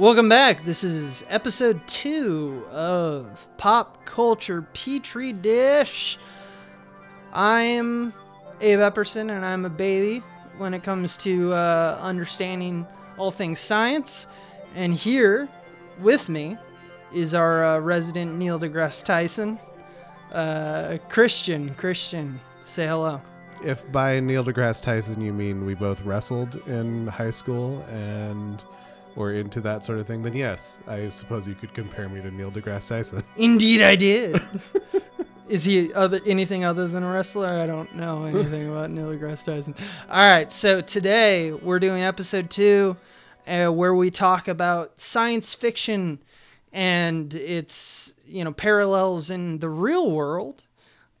Welcome back. This is episode two of Pop Culture Petri Dish. I'm Abe Epperson, and I'm a baby when it comes to uh, understanding all things science. And here with me is our uh, resident Neil deGrasse Tyson, uh, Christian. Christian, say hello. If by Neil deGrasse Tyson you mean we both wrestled in high school and were into that sort of thing, then yes, I suppose you could compare me to Neil deGrasse Tyson. Indeed, I did. Is he other anything other than a wrestler? I don't know anything about Neil deGrasse Tyson. All right, so today we're doing episode two, uh, where we talk about science fiction and its you know parallels in the real world,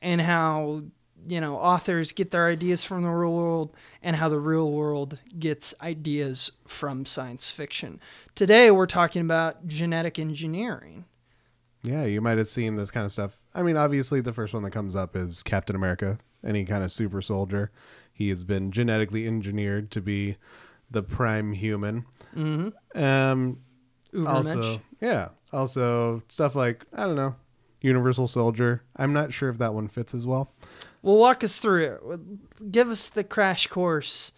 and how you know authors get their ideas from the real world, and how the real world gets ideas from science fiction. Today we're talking about genetic engineering. Yeah, you might have seen this kind of stuff. I mean, obviously, the first one that comes up is Captain America, any kind of super soldier. He has been genetically engineered to be the prime human. Mm-hmm. Um, also, yeah, also stuff like I don't know, Universal Soldier. I'm not sure if that one fits as well. Well, walk us through it. Give us the crash course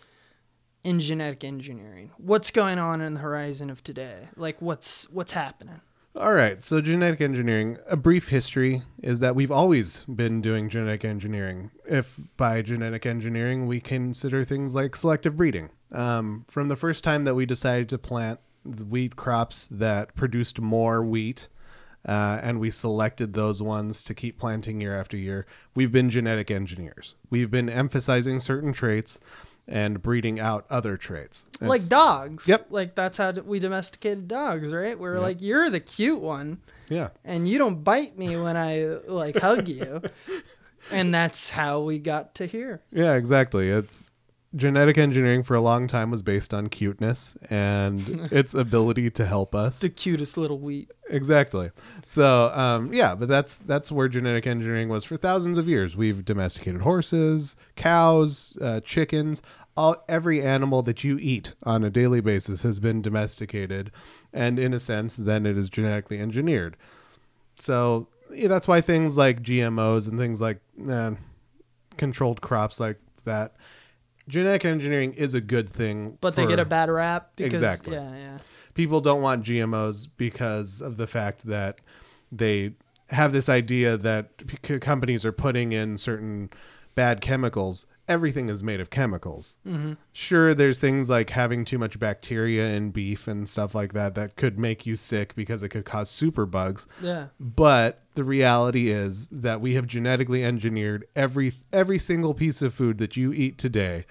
in genetic engineering. What's going on in the horizon of today? Like what's what's happening? All right, so genetic engineering, a brief history is that we've always been doing genetic engineering. If by genetic engineering we consider things like selective breeding. Um, from the first time that we decided to plant wheat crops that produced more wheat, uh, and we selected those ones to keep planting year after year, we've been genetic engineers. We've been emphasizing certain traits and breeding out other traits. like dogs. Yep. Like that's how we domesticated dogs, right? We're like, you're the cute one, yeah. and you don't bite me when I like hug you, and that's how we got to here. Yeah, exactly. It's genetic engineering for a long time was based on cuteness and its ability to help us. The cutest little wheat. Exactly. So, um, yeah, but that's that's where genetic engineering was for thousands of years. We've domesticated horses, cows, uh, chickens. All every animal that you eat on a daily basis has been domesticated, and in a sense, then it is genetically engineered. So yeah, that's why things like GMOs and things like eh, controlled crops like that, genetic engineering is a good thing. But they get a bad rap because Exactly. yeah, yeah. people don't want GMOs because of the fact that they have this idea that c- companies are putting in certain bad chemicals. Everything is made of chemicals. Mm-hmm. Sure, there's things like having too much bacteria in beef and stuff like that that could make you sick because it could cause superbugs. Yeah. But the reality is that we have genetically engineered every every single piece of food that you eat today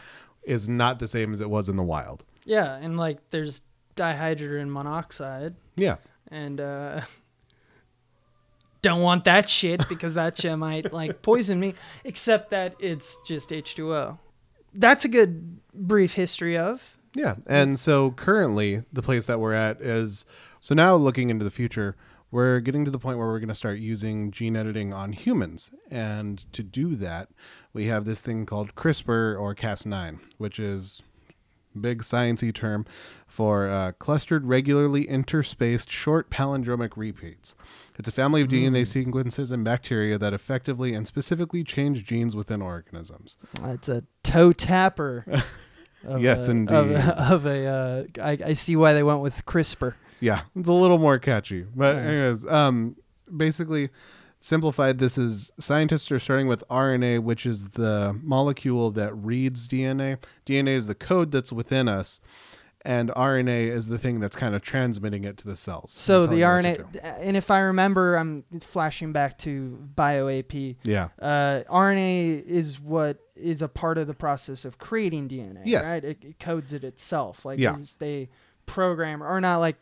is not the same as it was in the wild. Yeah, and like there's dihydrogen monoxide Yeah. and uh don't want that shit because that shit might like poison me except that it's just H2O. That's a good brief history of. Yeah. And so currently, the place that we're at is so now looking into the future, we're getting to the point where we're going to start using gene editing on humans. And to do that, we have this thing called CRISPR or Cas9, which is big sciencey term for uh, clustered regularly interspaced short palindromic repeats. It's a family of DNA sequences in bacteria that effectively and specifically change genes within organisms. It's a toe tapper. Yes, a, indeed. Of a, of a uh, I, I see why they went with CRISPR. Yeah, it's a little more catchy. But Yeah. anyways, um basically simplified this is scientists are starting with RNA, which is the molecule that reads DNA. DNA is the code that's within us, and RNA is the thing that's kind of transmitting it to the cells. So and the telling what to RNA, and if I remember, I'm flashing back to BioAP. Yeah. Uh, RNA is what is a part of the process of creating DNA. Yes. Right. It, it codes it itself. Like Yeah. it's- they program or not like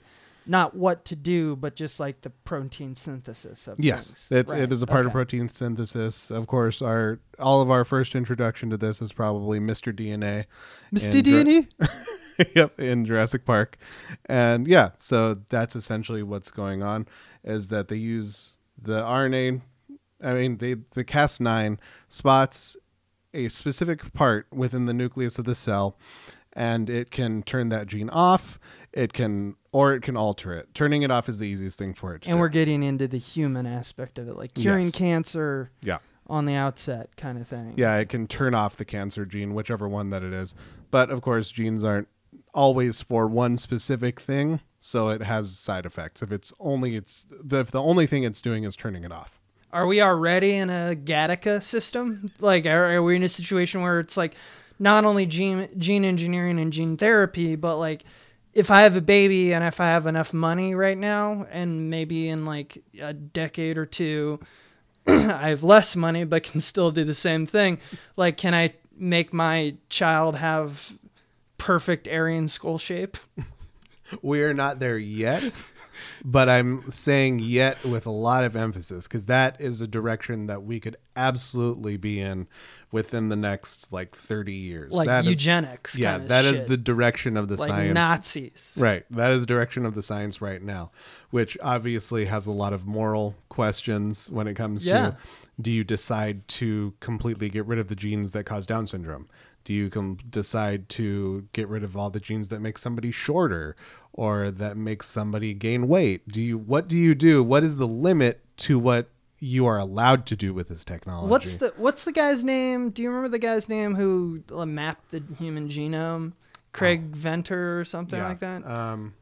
not what to do, but just like the protein synthesis of Yes, things. it's Right, it is a part of protein synthesis. Of course, our all of our first introduction to this is probably Mr. DNA. Mr. DNA. yep, in Jurassic Park. And yeah, so that's essentially what's going on is that they use the RNA I mean, they the Cas9 spots a specific part within the nucleus of the cell and it can turn that gene off. It can or it can alter it. Turning it off is the easiest thing for it. To And do. we're getting into the human aspect of it, like curing Yes. cancer yeah. on the outset kind of thing. Yeah, it can turn off the cancer gene, whichever one that it is. But of course, genes aren't always for one specific thing, so it has side effects. If it's only it's the, if the only thing it's doing is turning it off. Are we already in a Gattaca system? Like, are, are we in a situation where it's like not only gene gene engineering and gene therapy, but like if I have a baby and if I have enough money right now, and maybe in like a decade or two, I have less money but can still do the same thing. Like, can I make my child have perfect Aryan skull shape? We are not there yet, but I'm saying yet with a lot of emphasis because that is a direction that we could absolutely be in within the next like 30 years. Like That is- eugenics? yeah, kinda that is shit. the direction of the like science. Nazis. Right. That is direction of the science right now, which obviously has a lot of moral questions when it comes Yeah. to do you decide to completely get rid of the genes that cause Down syndrome? Do you com- decide to get rid of all the genes that make somebody shorter or that makes somebody gain weight? Do you what do you do? What is the limit to what you are allowed to do with this technology? What's the What's the guy's name? Do you remember the guy's name who uh, mapped the human genome? Craig Venter or something Oh. Yeah. like that. Um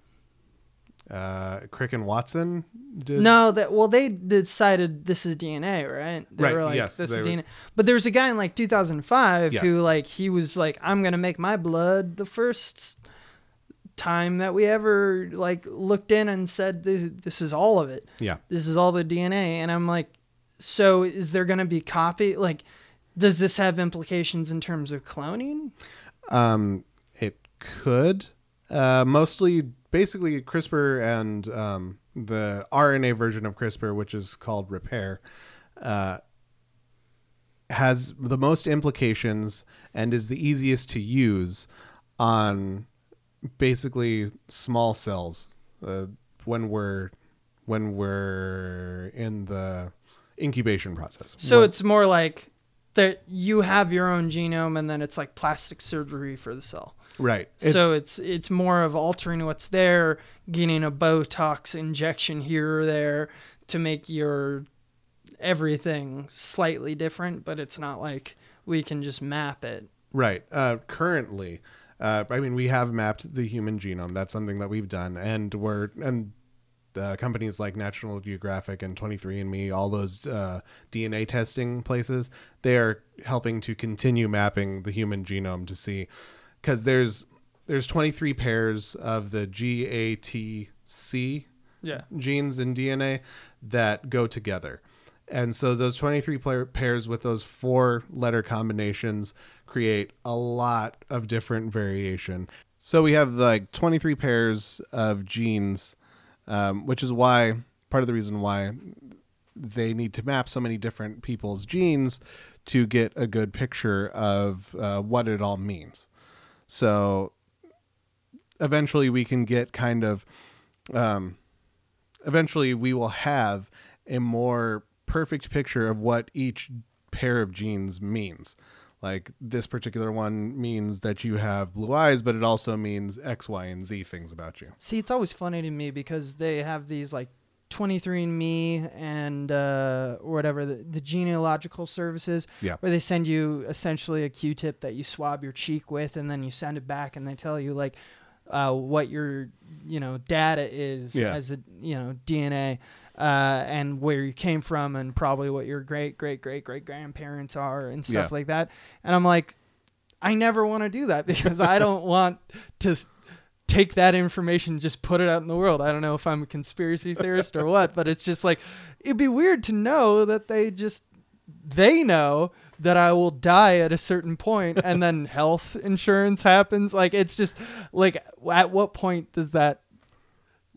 uh Crick and Watson did no, that well they decided this is DNA, right? They Right, were like yes, this is were- DNA. But there was a guy in like 2005 Yes. who like he was like I'm going to make my blood the first time that we ever like looked in and said this, this is all of it. Yeah. this is all the DNA. And I'm like, so is there going to be copy? Like, does this have implications in terms of cloning? Um, it could. Uh, mostly, basically, CRISPR and um, the RNA version of CRISPR, which is called Repair, uh, has the most implications and is the easiest to use on basically small cells uh, when we're when we're in the incubation process. So it's more like that you have your own genome and then it's like plastic surgery for the cell. right. so it's it's more of altering what's there, getting a Botox injection here or there to make your everything slightly different, but it's not like we can just map it. Right. Uh, currently, uh, I mean, we have mapped the human genome. That's something that we've done, and we're and uh, companies like National Geographic and 23andMe, all those uh, DNA testing places, they are helping to continue mapping the human genome to see because there's there's 23 pairs of the GATC Yeah. genes in DNA that go together. And so those 23 player pairs with those four letter combinations create a lot of different variation. So we have like 23 pairs of genes, um, which is why part of the reason why they need to map so many different people's genes to get a good picture of uh, what it all means. So eventually we can get kind of um, eventually we will have a more perfect picture of what each pair of genes means. Like this particular one means that you have blue eyes, but it also means X, Y, and Z things about you. See, it's always funny to me because they have these like 23andMe and uh, or whatever the, the genealogical services Yeah. where they send you essentially a Q-tip that you swab your cheek with, and then you send it back, and they tell you like uh, what your you know data is Yeah. as a you know DNA. Uh, and where you came from, and probably what your great great great great grandparents are, and stuff Yeah. like that. And I'm like, I never want to do that because I don't want to take that information and just put it out in the world. I don't know if I'm a conspiracy theorist or what, but it's just like it'd be weird to know that they just they know that I will die at a certain point and then health insurance happens. Like it's just like at what point does that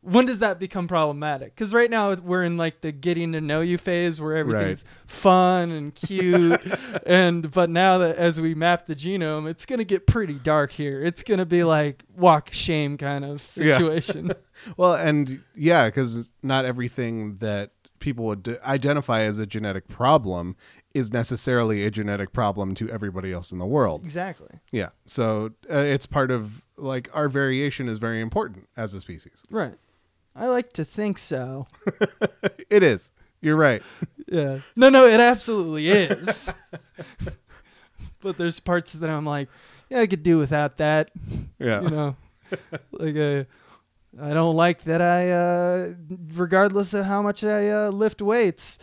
when does that become problematic? Because right now we're in like the getting to know you phase where everything's fun and cute, and but now that as we map the genome, it's gonna get pretty dark here. It's gonna be like walk shame kind of Yeah. situation. Well, and yeah, because not everything that people would identify as a genetic problem is necessarily a genetic problem to everybody else in the world. Exactly. Yeah. So uh, it's part of like our variation is very important as a species. Right. I like to think so. It is. You're right. Yeah. No, no, it absolutely is. but there's parts that I'm like, yeah, I could do without that. Yeah. You know, like uh, I don't like that I, uh, regardless of how much I uh, lift weights,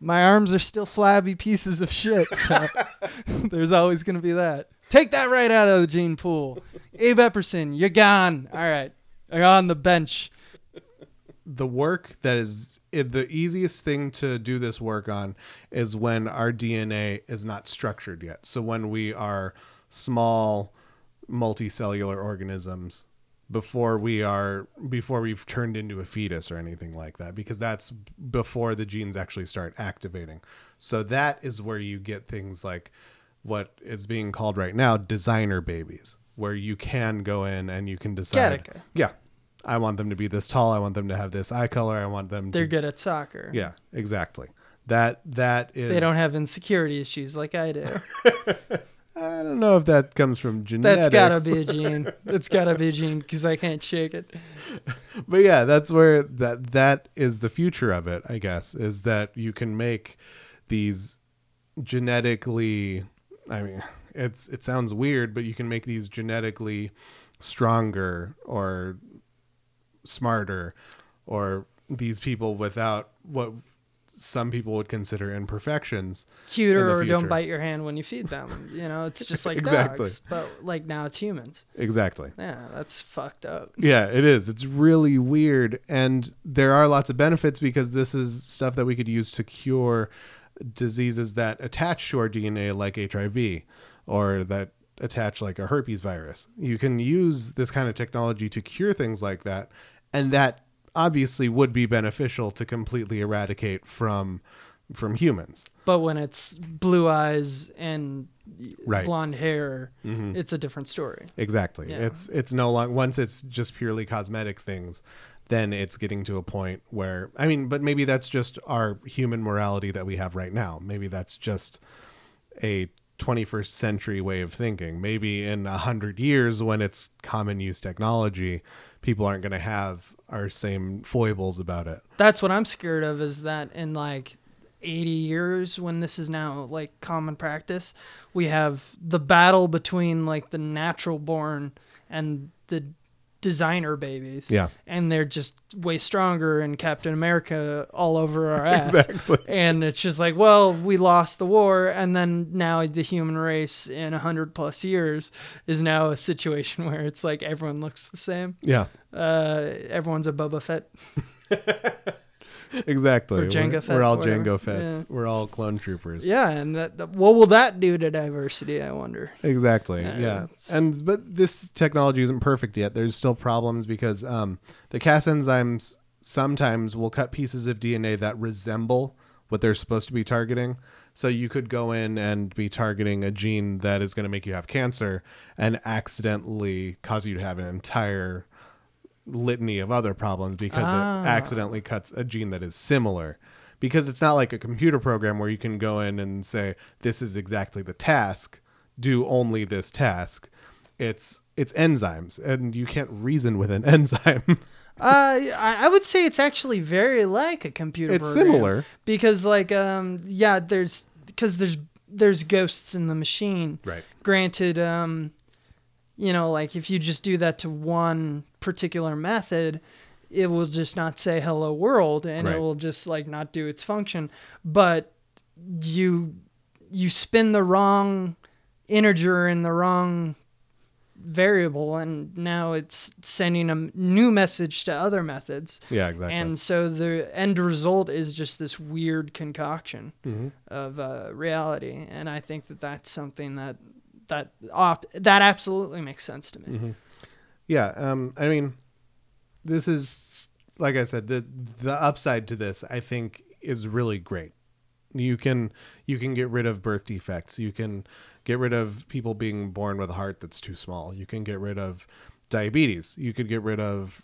my arms are still flabby pieces of shit. So there's always going to be that. Take that right out of the gene pool. Abe Epperson, you're gone. All right. You're on the bench. The work that is the easiest thing to do this work on is when our DNA is not structured yet. So when we are small multicellular organisms before we are before we've turned into a fetus or anything like that because that's before the genes actually start activating. So that is where you get things like what is being called right now designer babies where you can go in and you can decide Gattaca. yeah I want them to be this tall. I want them to have this eye color. I want them They're to. good at soccer. Yeah, exactly. That that is. They don't have insecurity issues like I do. I don't know if that comes from genetics. That's gotta be a gene. That's gotta be a gene because I can't shake it. but yeah, that's where that that is the future of it. I guess is that you can make these genetically. I mean, it's it sounds weird, but you can make these genetically stronger or smarter, or these people without what some people would consider imperfections. Cuter or don't bite your hand when you feed them. You know, it's just like Exactly. dogs, but like now it's humans. Exactly. Yeah, that's fucked up. Yeah, it is. It's really weird. And there are lots of benefits because this is stuff that we could use to cure diseases that attach to our DNA, like HIV, or that attach like a herpes virus. You can use this kind of technology to cure things like that. And that obviously would be beneficial to completely eradicate from from humans. But when it's blue eyes and Right. blonde hair, Mhm. it's a different story. Exactly. Yeah. It's it's no long once it's just purely cosmetic things, then it's getting to a point where I mean, but maybe that's just our human morality that we have right now. Maybe that's just a 21st century way of thinking. Maybe in a hundred years, when it's common use technology, people aren't going to have our same foibles about it. That's what I'm scared of is that in like 80 years when this is now like common practice, we have the battle between like the natural born and the designer babies. Yeah. And they're just way stronger and Captain America all over our ass. Exactly. And it's just like, well, we lost the war and then now the human race in 100 plus years is now a situation where it's like everyone looks the same. Yeah, Uh everyone's a Boba Fett. exactly. Or Jango we're, Fett, we're all whatever. Jango Fetts. Yeah. We're all clone troopers. Yeah, and that, that- what will that do to diversity? I wonder. Exactly. Yeah, Yeah. And but this technology isn't perfect yet. There's still problems because um, the Cas enzymes sometimes will cut pieces of DNA that resemble what they're supposed to be targeting. So you could go in and be targeting a gene that is going to make you have cancer and accidentally cause you to have an entire litany of other problems because Ah. it accidentally cuts a gene that is similar. Because it's not like a computer program where you can go in and say, this is exactly the task, do only this task. It's it's enzymes, and you can't reason with an enzyme. Uh, I, I would say it's actually very like a computer. it's similar. because, like, um, yeah, there's because there's there's ghosts in the machine. Right. Granted, um, you know, like if you just do that to one particular method, it will just not say hello world, and Right. it will just like not do its function. But you you spin the wrong integer in the wrong variable and now it's sending a new message to other methods Yeah, exactly. and so the end result is just this weird concoction Mhm. of uh, reality and i think that that's something that that op- that absolutely makes sense to me Mhm. Yeah, um, I mean, this is like I said, the the upside to this I think is really great. You can you can get rid of birth defects. You can get rid of people being born with a heart that's too small. You can get rid of diabetes. You could get rid of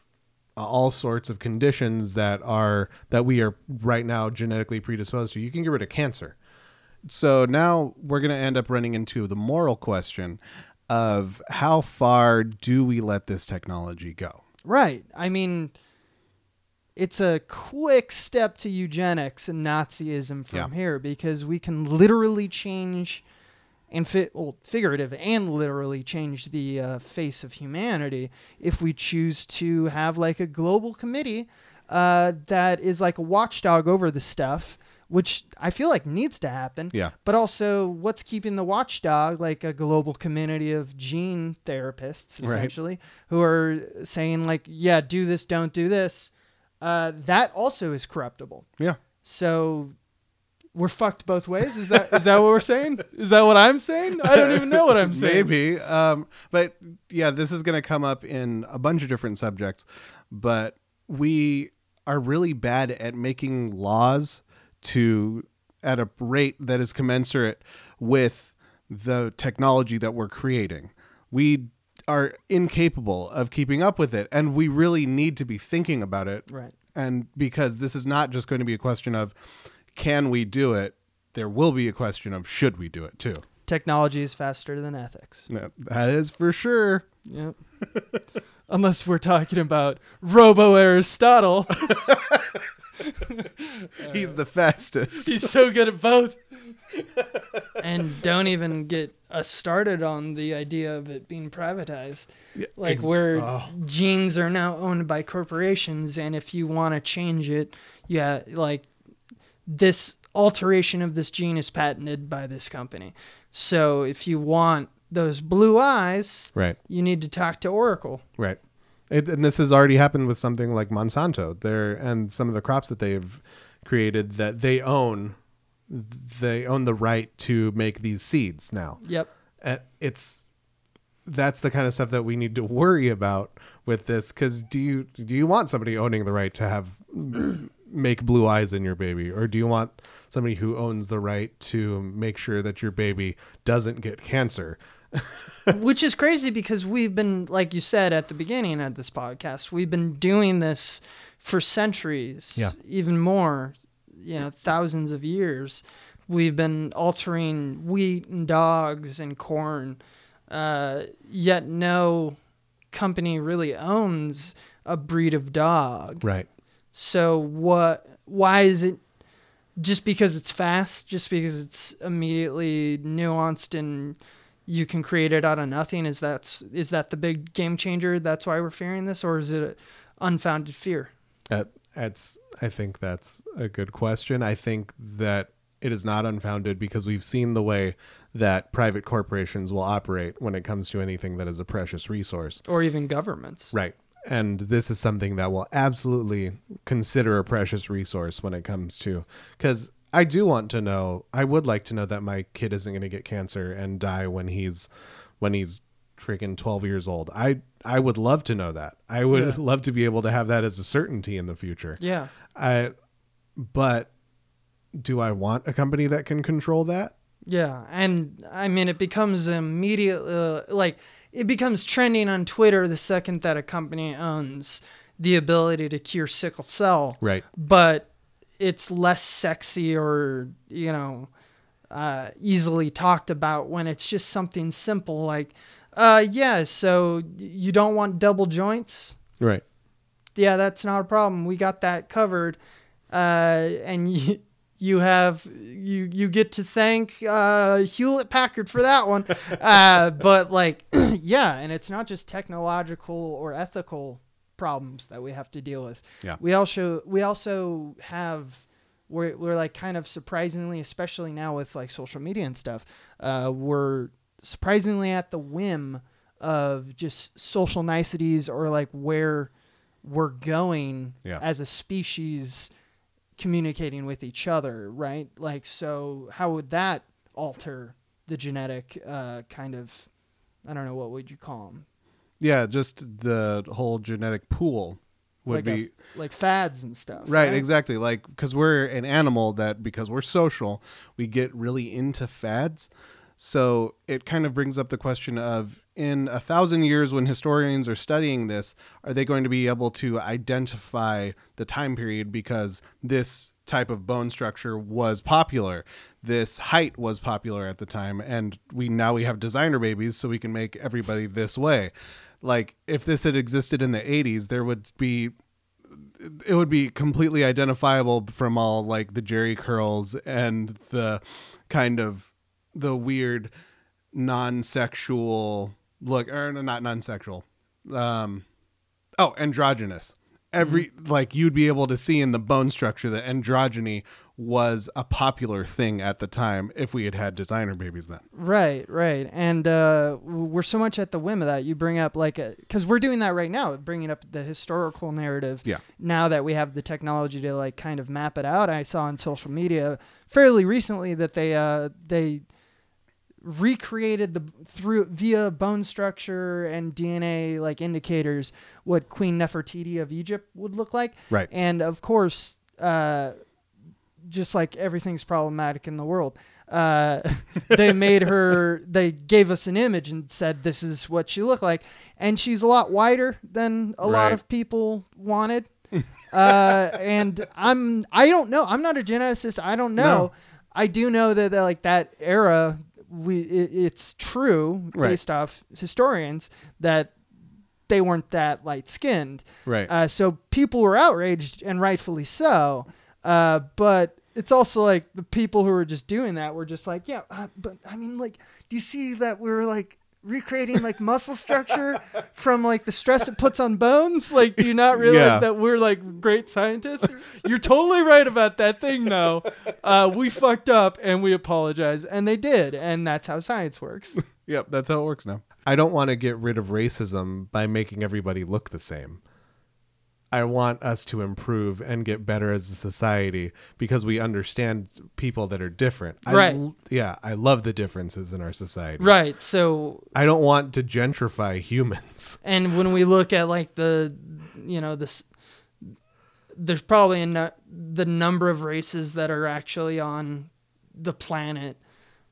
all sorts of conditions that are that we are right now genetically predisposed to. You can get rid of cancer. So now we're going to end up running into the moral question of how far do we let this technology go? Right. I mean, it's a quick step to eugenics and Nazism from Yeah. here because we can literally change and fit well, figurative and literally change the uh, face of humanity if we choose to have like a global committee uh, that is like a watchdog over the stuff which i feel like needs to happen Yeah. but also what's keeping the watchdog like a global community of gene therapists Right. essentially who are saying like yeah do this don't do this uh, that also is corruptible Yeah. so we're fucked both ways. Is that is that what we're saying? Is that what I'm saying? I don't even know what I'm saying. Maybe. Um, but yeah, this is going to come up in a bunch of different subjects. But we are really bad at making laws to at a rate that is commensurate with the technology that we're creating. We are incapable of keeping up with it, and we really need to be thinking about it. Right. And because this is not just going to be a question of can we do it, there will be a question of should we do it too. Technology is faster than ethics. No, that is for sure. Yep. Unless we're talking about Robo Aristotle. He's the fastest. He's so good at both. and don't even get us started on the idea of it being privatized. Like ex- where oh. genes are now owned by corporations and if you want to change it, yeah, like this alteration of this gene is patented by this company. So if you want those blue eyes, Right, you need to talk to Oracle. right. It, and this has already happened with something like Monsanto. There and some of the crops that they've created that they own. They own the right to make these seeds now. Yep. And it's that's the kind of stuff that we need to worry about with this. Because do you do you want somebody owning the right to have make blue eyes in your baby, or do you want somebody who owns the right to make sure that your baby doesn't get cancer? Which is crazy because we've been, like you said at the beginning of this podcast, we've been doing this for centuries, Yeah. even more, you know, thousands of years. We've been altering wheat and dogs and corn, uh, yet no company really owns a breed of dog. Right. So what? Why is it? Just because it's fast, just because it's immediately nuanced and you can create it out of nothing. Is that is that the big game changer? That's why we're fearing this, or is it a unfounded fear? That that's I think that's a good question. I think that it is not unfounded because we've seen the way that private corporations will operate when it comes to anything that is a precious resource. Or even governments? Right. And this is something that will absolutely consider a precious resource when it comes to cuz I do want to know, I would like to know that my kid isn't going to get cancer and die when he's when he's freaking 12 years old. I I would love to know that. I would Yeah. love to be able to have that as a certainty in the future. Yeah. I but do I want a company that can control that? Yeah, and I mean, it becomes immediate, uh, like it becomes trending on Twitter the second that a company owns the ability to cure sickle cell. Right. but it's less sexy or you know uh, easily talked about when it's just something simple like uh, yeah so you don't want double joints? Right. yeah that's not a problem. We got that covered. Uh, and you, you have you you get to thank uh, Hewlett Packard for that one. Uh, but like yeah and it's not just technological or ethical problems that we have to deal with Yeah. we also we also have we're, we're like kind of surprisingly especially now with like social media and stuff uh, we're surprisingly at the whim of just social niceties or like where we're going Yeah. as a species communicating with each other right like so how would that alter the genetic uh, kind of i don't know what would you call them Yeah, just the whole genetic pool would like a- be like fads and stuff Right, exactly. Like because we're an animal that because we're social, we get really into fads. So it kind of brings up the question of in a thousand years when historians are studying this, are they going to be able to identify the time period because this type of bone structure was popular. This height was popular at the time, and we now we have designer babies, so we can make everybody this way. Like if this had existed in the '80s, there would be it would be completely identifiable from all like the Jheri curls and the kind of the weird non-sexual look or not non-sexual um oh androgynous every Mm-hmm. like you'd be able to see in the bone structure that androgyny was a popular thing at the time if we had had designer babies then Right, right. And uh, we're so much at the whim of that. You bring up, like, because we're doing that right now, bringing up the historical narrative. Yeah. Now that we have the technology to, like, kind of map it out. I saw on social media fairly recently that they, uh, they, recreated the through via bone structure and DNA like indicators what Queen Nefertiti of Egypt would look like. Right. And of course, uh, just like everything's problematic in the world, uh, they made her. They gave us an image and said this is what she looked like, and she's a lot wider than a lot of people wanted. uh, and I'm I don't know. I'm not a geneticist. I don't know. No. I do know that uh, like that era, we it, it's true Right. based off historians that they weren't that light skinned. right Uh, so people were outraged and rightfully so. Uh, but it's also like the people who were just doing that were just like, yeah, uh, but I mean, like, do you see that we're like recreating like muscle structure from like the stress it puts on bones? Like, do you not realize Yeah. that we're like great scientists? You're totally right about that thing, though. Uh, we fucked up and we apologize, and they did, and that's how science works. Yep, that's how it works now. I don't want to get rid of racism by making everybody look the same. I want us to improve and get better as a society because we understand people that are different. Right. l- yeah, I love the differences in our society. right. So I don't want to gentrify humans. and when we look at like the you know this there's probably the number of races that are actually on the planet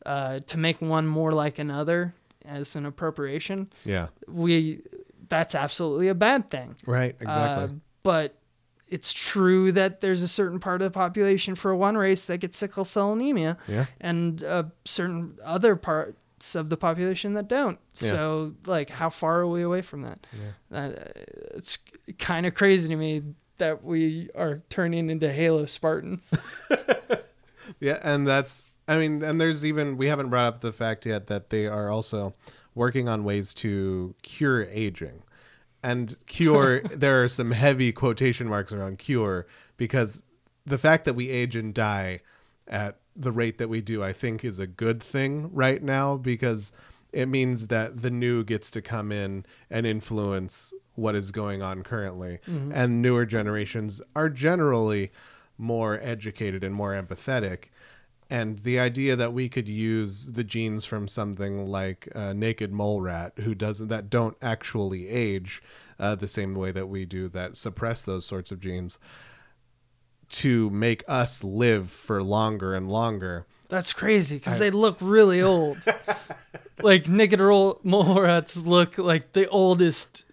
uh, to make one more like another as an appropriation Yeah. we that's absolutely a bad thing Right, exactly. uh, but it's true that there's a certain part of the population for one race that gets sickle cell anemia yeah. and uh, certain other parts of the population that don't. Yeah. So, like, how far are we away from that? Uh, it's kind of crazy to me that we are turning into Halo Spartans. Yeah, and that's I mean, and there's even we haven't brought up the fact yet that they are also working on ways to cure aging. And cure there are some heavy quotation marks around cure because the fact that we age and die at the rate that we do, I think is a good thing right now because it means that the new gets to come in and influence what is going on currently. Mm-hmm. And newer generations are generally more educated and more empathetic. And the idea that we could use the genes from something like a naked mole rat who doesn't that don't actually age uh, the same way that we do that suppress those sorts of genes to make us live for longer and longer. That's crazy because they look really old. like naked mole rats look like the oldest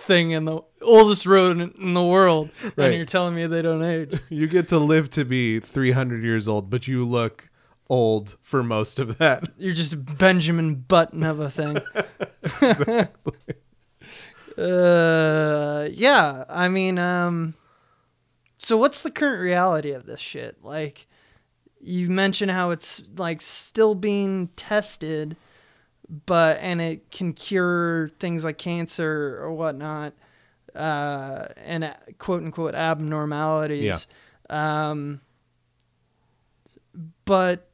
thing in the oldest rodent in the world, Right. and you're telling me they don't age. You get to live to be 300 years old, but you look old for most of that. You're just Benjamin Button of a thing. uh, yeah. I mean, um, so what's the current reality of this shit? Like, you mentioned how it's like still being tested, but and it can cure things like cancer or whatnot, uh, and uh, quote unquote abnormalities. Um, but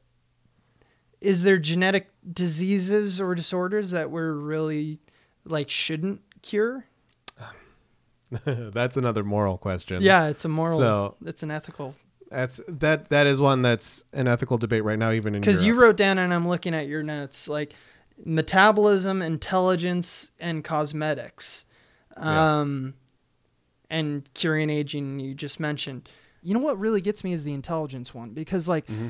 is there genetic diseases or disorders that we're really like shouldn't cure? that's another moral question. Yeah, it's a moral. So- it's an ethical. That's that that is one that's an ethical debate right now even in Because you wrote down, and I'm looking at your notes, like metabolism, intelligence, and cosmetics, Yeah. um, and curing aging. You just mentioned. You know what really gets me is the intelligence one because like. Mm-hmm.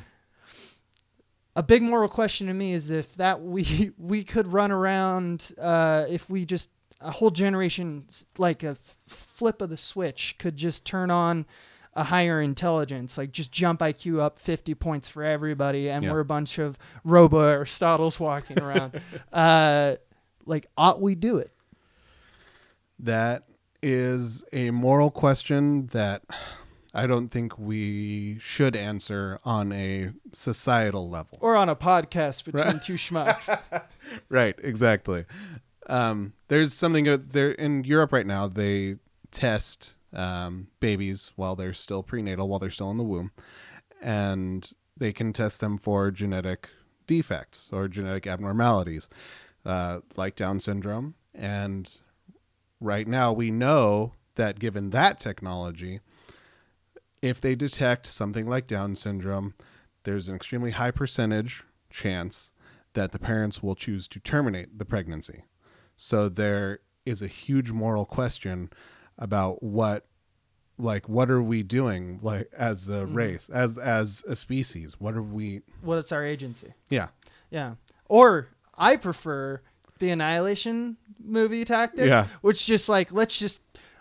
A big moral question to me is if that we we could run around uh, if we just a whole generation like a f- flip of the switch could just turn on a higher intelligence, like just jump IQ up 50 points for everybody, and Yeah. we're a bunch of robo Aristotles walking around. uh, like, ought we do it? That is a moral question that I don't think we should answer on a societal level. Or on a podcast between two schmucks? Right, exactly. Um, there's something there in Europe right now. They test um, babies while they're still prenatal, while they're still in the womb, and they can test them for genetic defects or genetic abnormalities, uh, like Down syndrome. And right now, we know that given that technology, if they detect something like Down syndrome, there's an extremely high percentage chance that the parents will choose to terminate the pregnancy. So there is a huge moral question about what like what are we doing like as a mm-hmm. race as as a species what are we What's our agency? yeah Yeah. Or I prefer the Annihilation movie tactic, Yeah. which just like let's just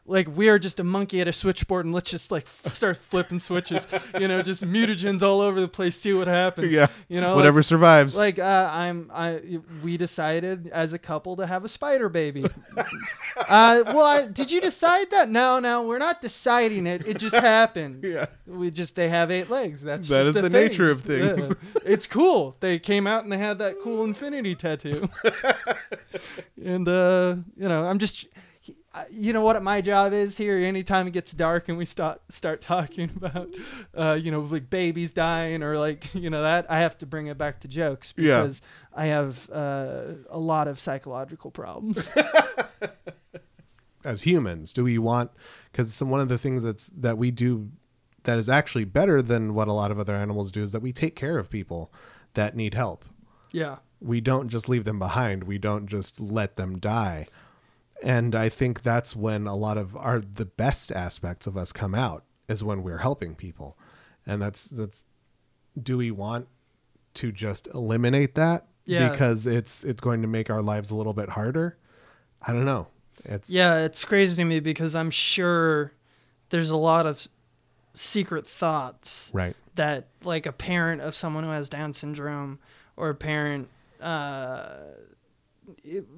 like we are just a monkey at a switchboard and let's just like f- start flipping switches, you know, just mutagens all over the place, see what happens. yeah You know, whatever survives Like, like uh, I'm, I, we decided as a couple to have a spider baby. uh, well, I, did you decide that? No, no, we're not deciding it. It just happened. yeah We just they have eight legs. That's That just is the thing. nature of things. Yeah. It's cool. They came out and they had that cool infinity tattoo. and uh, you know, I'm just you know what my job is here anytime it gets dark and we start start talking about uh, you know like babies dying or like you know that I have to bring it back to jokes Yeah. because I have uh, a lot of psychological problems. as humans do we want because one of the things that's that we do that is actually better than what a lot of other animals do is that we take care of people that need help yeah. we don't just leave them behind we don't just let them die and i think that's when a lot of our the best aspects of us come out is when we're helping people. And that's that's do we want to just eliminate that? Yeah. because it's it's going to make our lives a little bit harder? I don't know. It's Yeah, it's crazy to me because I'm sure there's a lot of secret thoughts right. that like a parent of someone who has Down syndrome or a parent uh,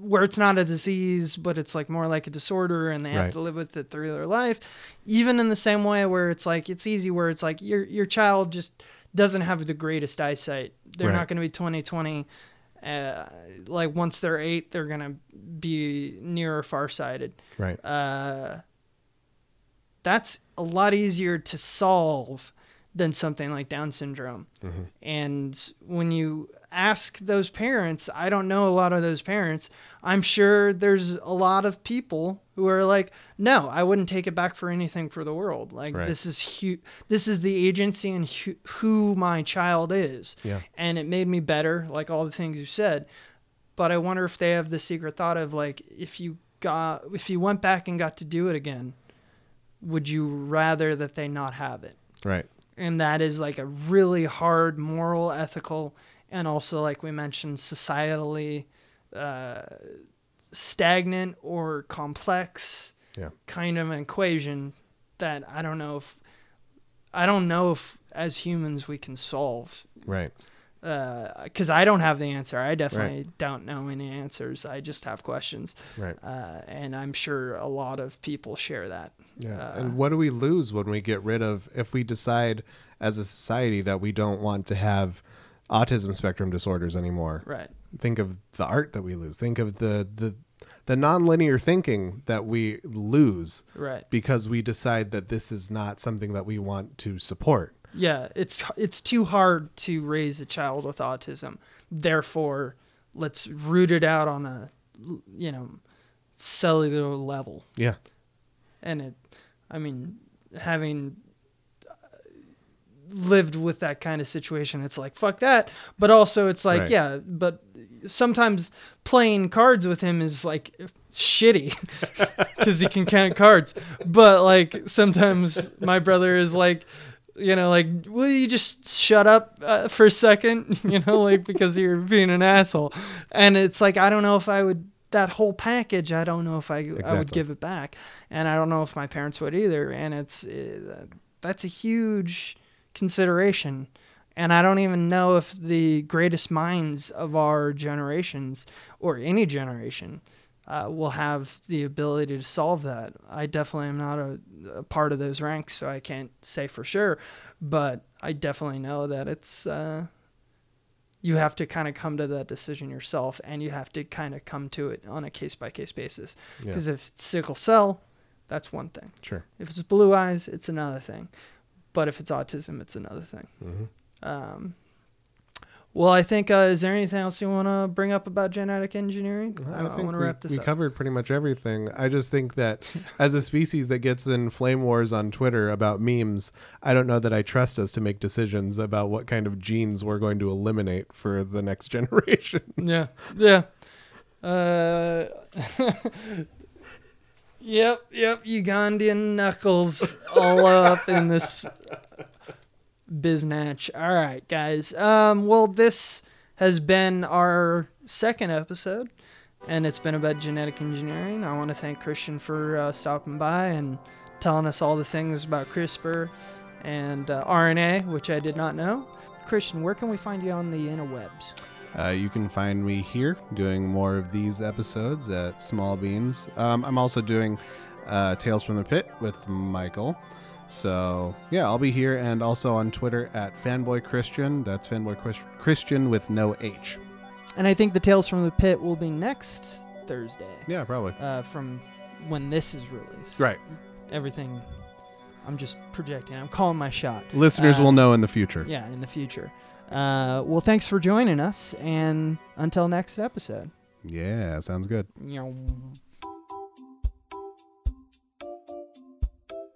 where it's not a disease, but it's like more like a disorder and they have to live with it through their life. Even in the same way where it's like it's easy where it's like your your child just doesn't have the greatest eyesight. They're Right. not going to be 2020 uh, like once they're 8 they're going to be near or farsighted right uh, that's a lot easier to solve than something like Down syndrome. Mm-hmm. And when you ask those parents, I don't know a lot of those parents. I'm sure there's a lot of people who are like, "No, I wouldn't take it back for anything for the world. Like Right. this is hu- this is the agency and hu- who my child is." Yeah. And it made me better, like all the things you said. But I wonder if they have the secret thought of like if you got if you went back and got to do it again, would you rather that they not have it? right and that is like a really hard moral ethical and also like we mentioned societally uh, stagnant or complex yeah. kind of an equation that i don't know if i don't know if as humans we can solve. Right because i don't have the answer i definitely don't know any answers i just have questions right uh, and i'm sure a lot of people share that Yeah. Uh, and what do we lose when we get rid of if we decide as a society that we don't want to have autism spectrum disorders anymore? right Think of the art that we lose. Think of the the the nonlinear thinking that we lose right because we decide that this is not something that we want to support. Yeah, it's it's too hard to raise a child with autism. Therefore, let's root it out on a you know cellular level. Yeah. And it, I mean, having uh, lived with that kind of situation, it's like fuck that. But also, it's like Right. yeah, but sometimes playing cards with him is like shitty because he can count cards. But like sometimes my brother is like, you know, like, will you just shut up uh, for a second? You know, like because you're being an asshole. And it's like I don't know if I would that whole package. I don't know if I I would give it back, and I don't know if my parents would either. And it's uh, that's a huge consideration. And I don't even know if the greatest minds of our generations or any generation uh, will have the ability to solve that. I definitely am not a, a, part of those ranks, so I can't say for sure. But I definitely know that it's uh, you have to kind of come to that decision yourself, and you have to kind of come to it on a case by case basis. Because yeah. if it's sickle cell, that's one thing. Sure. If it's blue eyes, it's another thing. But if it's autism, it's another thing. Mm-hmm. Um, well, I think uh, is there anything else you want to bring up about genetic engineering? I, I, want to wrap this. We up. covered pretty much everything. I just think that as a species that gets in flame wars on Twitter about memes, I don't know that I trust us to make decisions about what kind of genes we're going to eliminate for the next generation. Yeah, yeah. Uh, yep, yep. Ugandan knuckles all up in this biznatch. All right, guys. Um, well, this has been our second episode, and it's been about genetic engineering. I want to thank Christian for uh, stopping by and telling us all the things about CRISPR and uh, RNA, which I did not know. Christian, where can we find you on the interwebs? Uh, you can find me here doing more of these episodes at Small Beans. Um, I'm also doing uh, Tales from the Pit with Michael. So yeah, I'll be here and also on Twitter at fanboy Christian. That's fanboy Christian with no H. And I think the Tales from the Pit will be next Thursday. Yeah, probably. Uh, from when this is released. Right. Everything. I'm just projecting. I'm calling my shot. Listeners uh, will know in the future. Yeah, in the future. Uh, well, thanks for joining us, and until next episode. Yeah, sounds good.